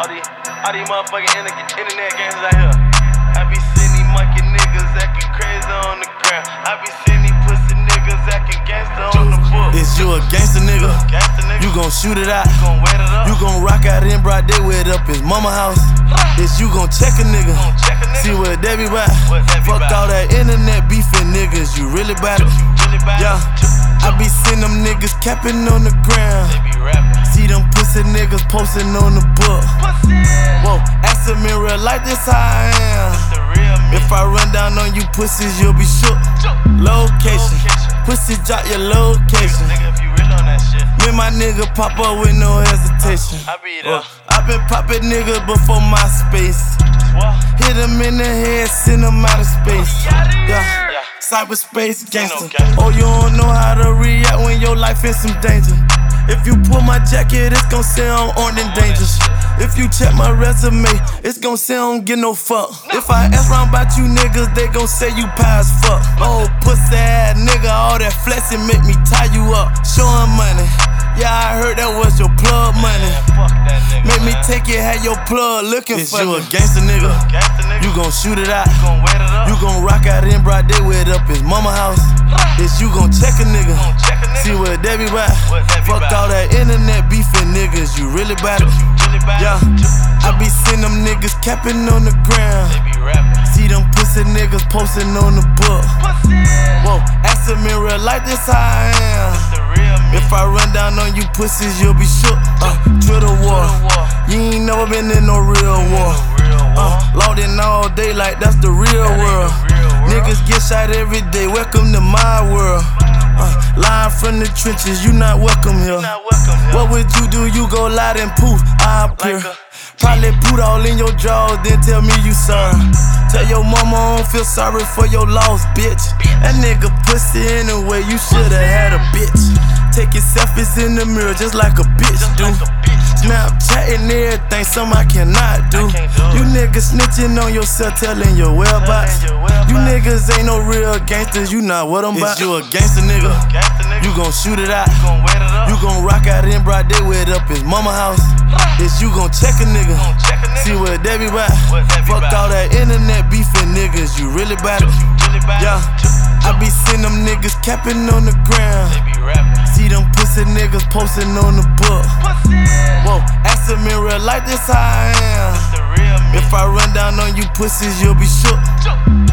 All these, all these motherfucking internet, internet gangsters out here. I be seeing these monkey niggas acting crazy on the ground. I be seeing these pussy niggas acting gangster on the book. Is you a gangster nigga? Gangster nigga, You gon' shoot it out. gon' wet it up. You gon' rock out in broad day with up his mama house. Is you gon' check a nigga? Check a nigga. See what that be about? What that be Fuck all that internet beefing niggas, you really bout it? Really bad. Yeah, I be seeing them niggas capping on the ground. They be rapping. Posting on the book. Whoa, ask them in real life, this how I am. If I run down on you pussies, you'll be shook. Location, pussy drop your location. Nigga, if you real on that shit, When my nigga pop up with no hesitation. I be there. i been popping niggas before MySpace. Hit him in the head, send him out of space. Yeah. Cyberspace gangster. gangster. Oh, you don't know how to react when your life is in some danger. If you pull my jacket, it's gon' say I'm on in dangerous. If you check my resume, it's gon' say I don't get no fuck. If I ask round about you niggas, they gon' say you past fuck. Oh, pussy ass nigga, all that flexing make me tie you up. Showing money. Yeah, I heard that was your plug money. Fuck that nigga. Make me take it, have your plug looking Is for you a gangster nigga? Gangsta nigga. You gon' shoot it out. You gon' wet it up. You gon' rock out in broad day with up nigga. See be about? What that be Fuck all that internet beefing niggas, you really bout it? Bad. Yeah, I be seeing them niggas capping on the ground. They be rapping. See them pussy niggas posting on the book. Whoa, ask them in real life, this how I am. The real me. If I run down on you pussies, you'll be shook. Uh, Twitter war. You ain't never been in no real war. Uh, logged in all day like that's the real ain't the world. real world. Niggas get shot every day. Welcome to my world. Uh, live from the trenches, you not welcome here. Not welcome here. What would you do? You go loud and poof. I appear. Probably put all in your jaws, then tell me you sorry. Tell your mama I don't feel sorry for your loss, bitch. That nigga pussy anyway, you shoulda had a bitch. Take your selfies in the mirror just like a bitch do. Like a bitch Snapchat everything, something I cannot do. I do. You niggas snitching on yourself, telling your whereabouts. whereabouts. You niggas ain't no real gangsters, you not what I'm Is about. you a gangster nigga? Gangsta nigga. You gon' shoot it out. gon' wet it up. You gon' rock out in broad day with up his mama house. Is you gon' check a nigga? Check a nigga. See what that be about? Fuck about? all that internet beefing niggas, you really bout it? Really bad. Yeah, I be seeing them niggas capping on the ground. They be. See them pussy niggas posting on the book. Pussy. Whoa, ask them in real life, this how I am. The real me. If I run down on you pussies, you'll be shook.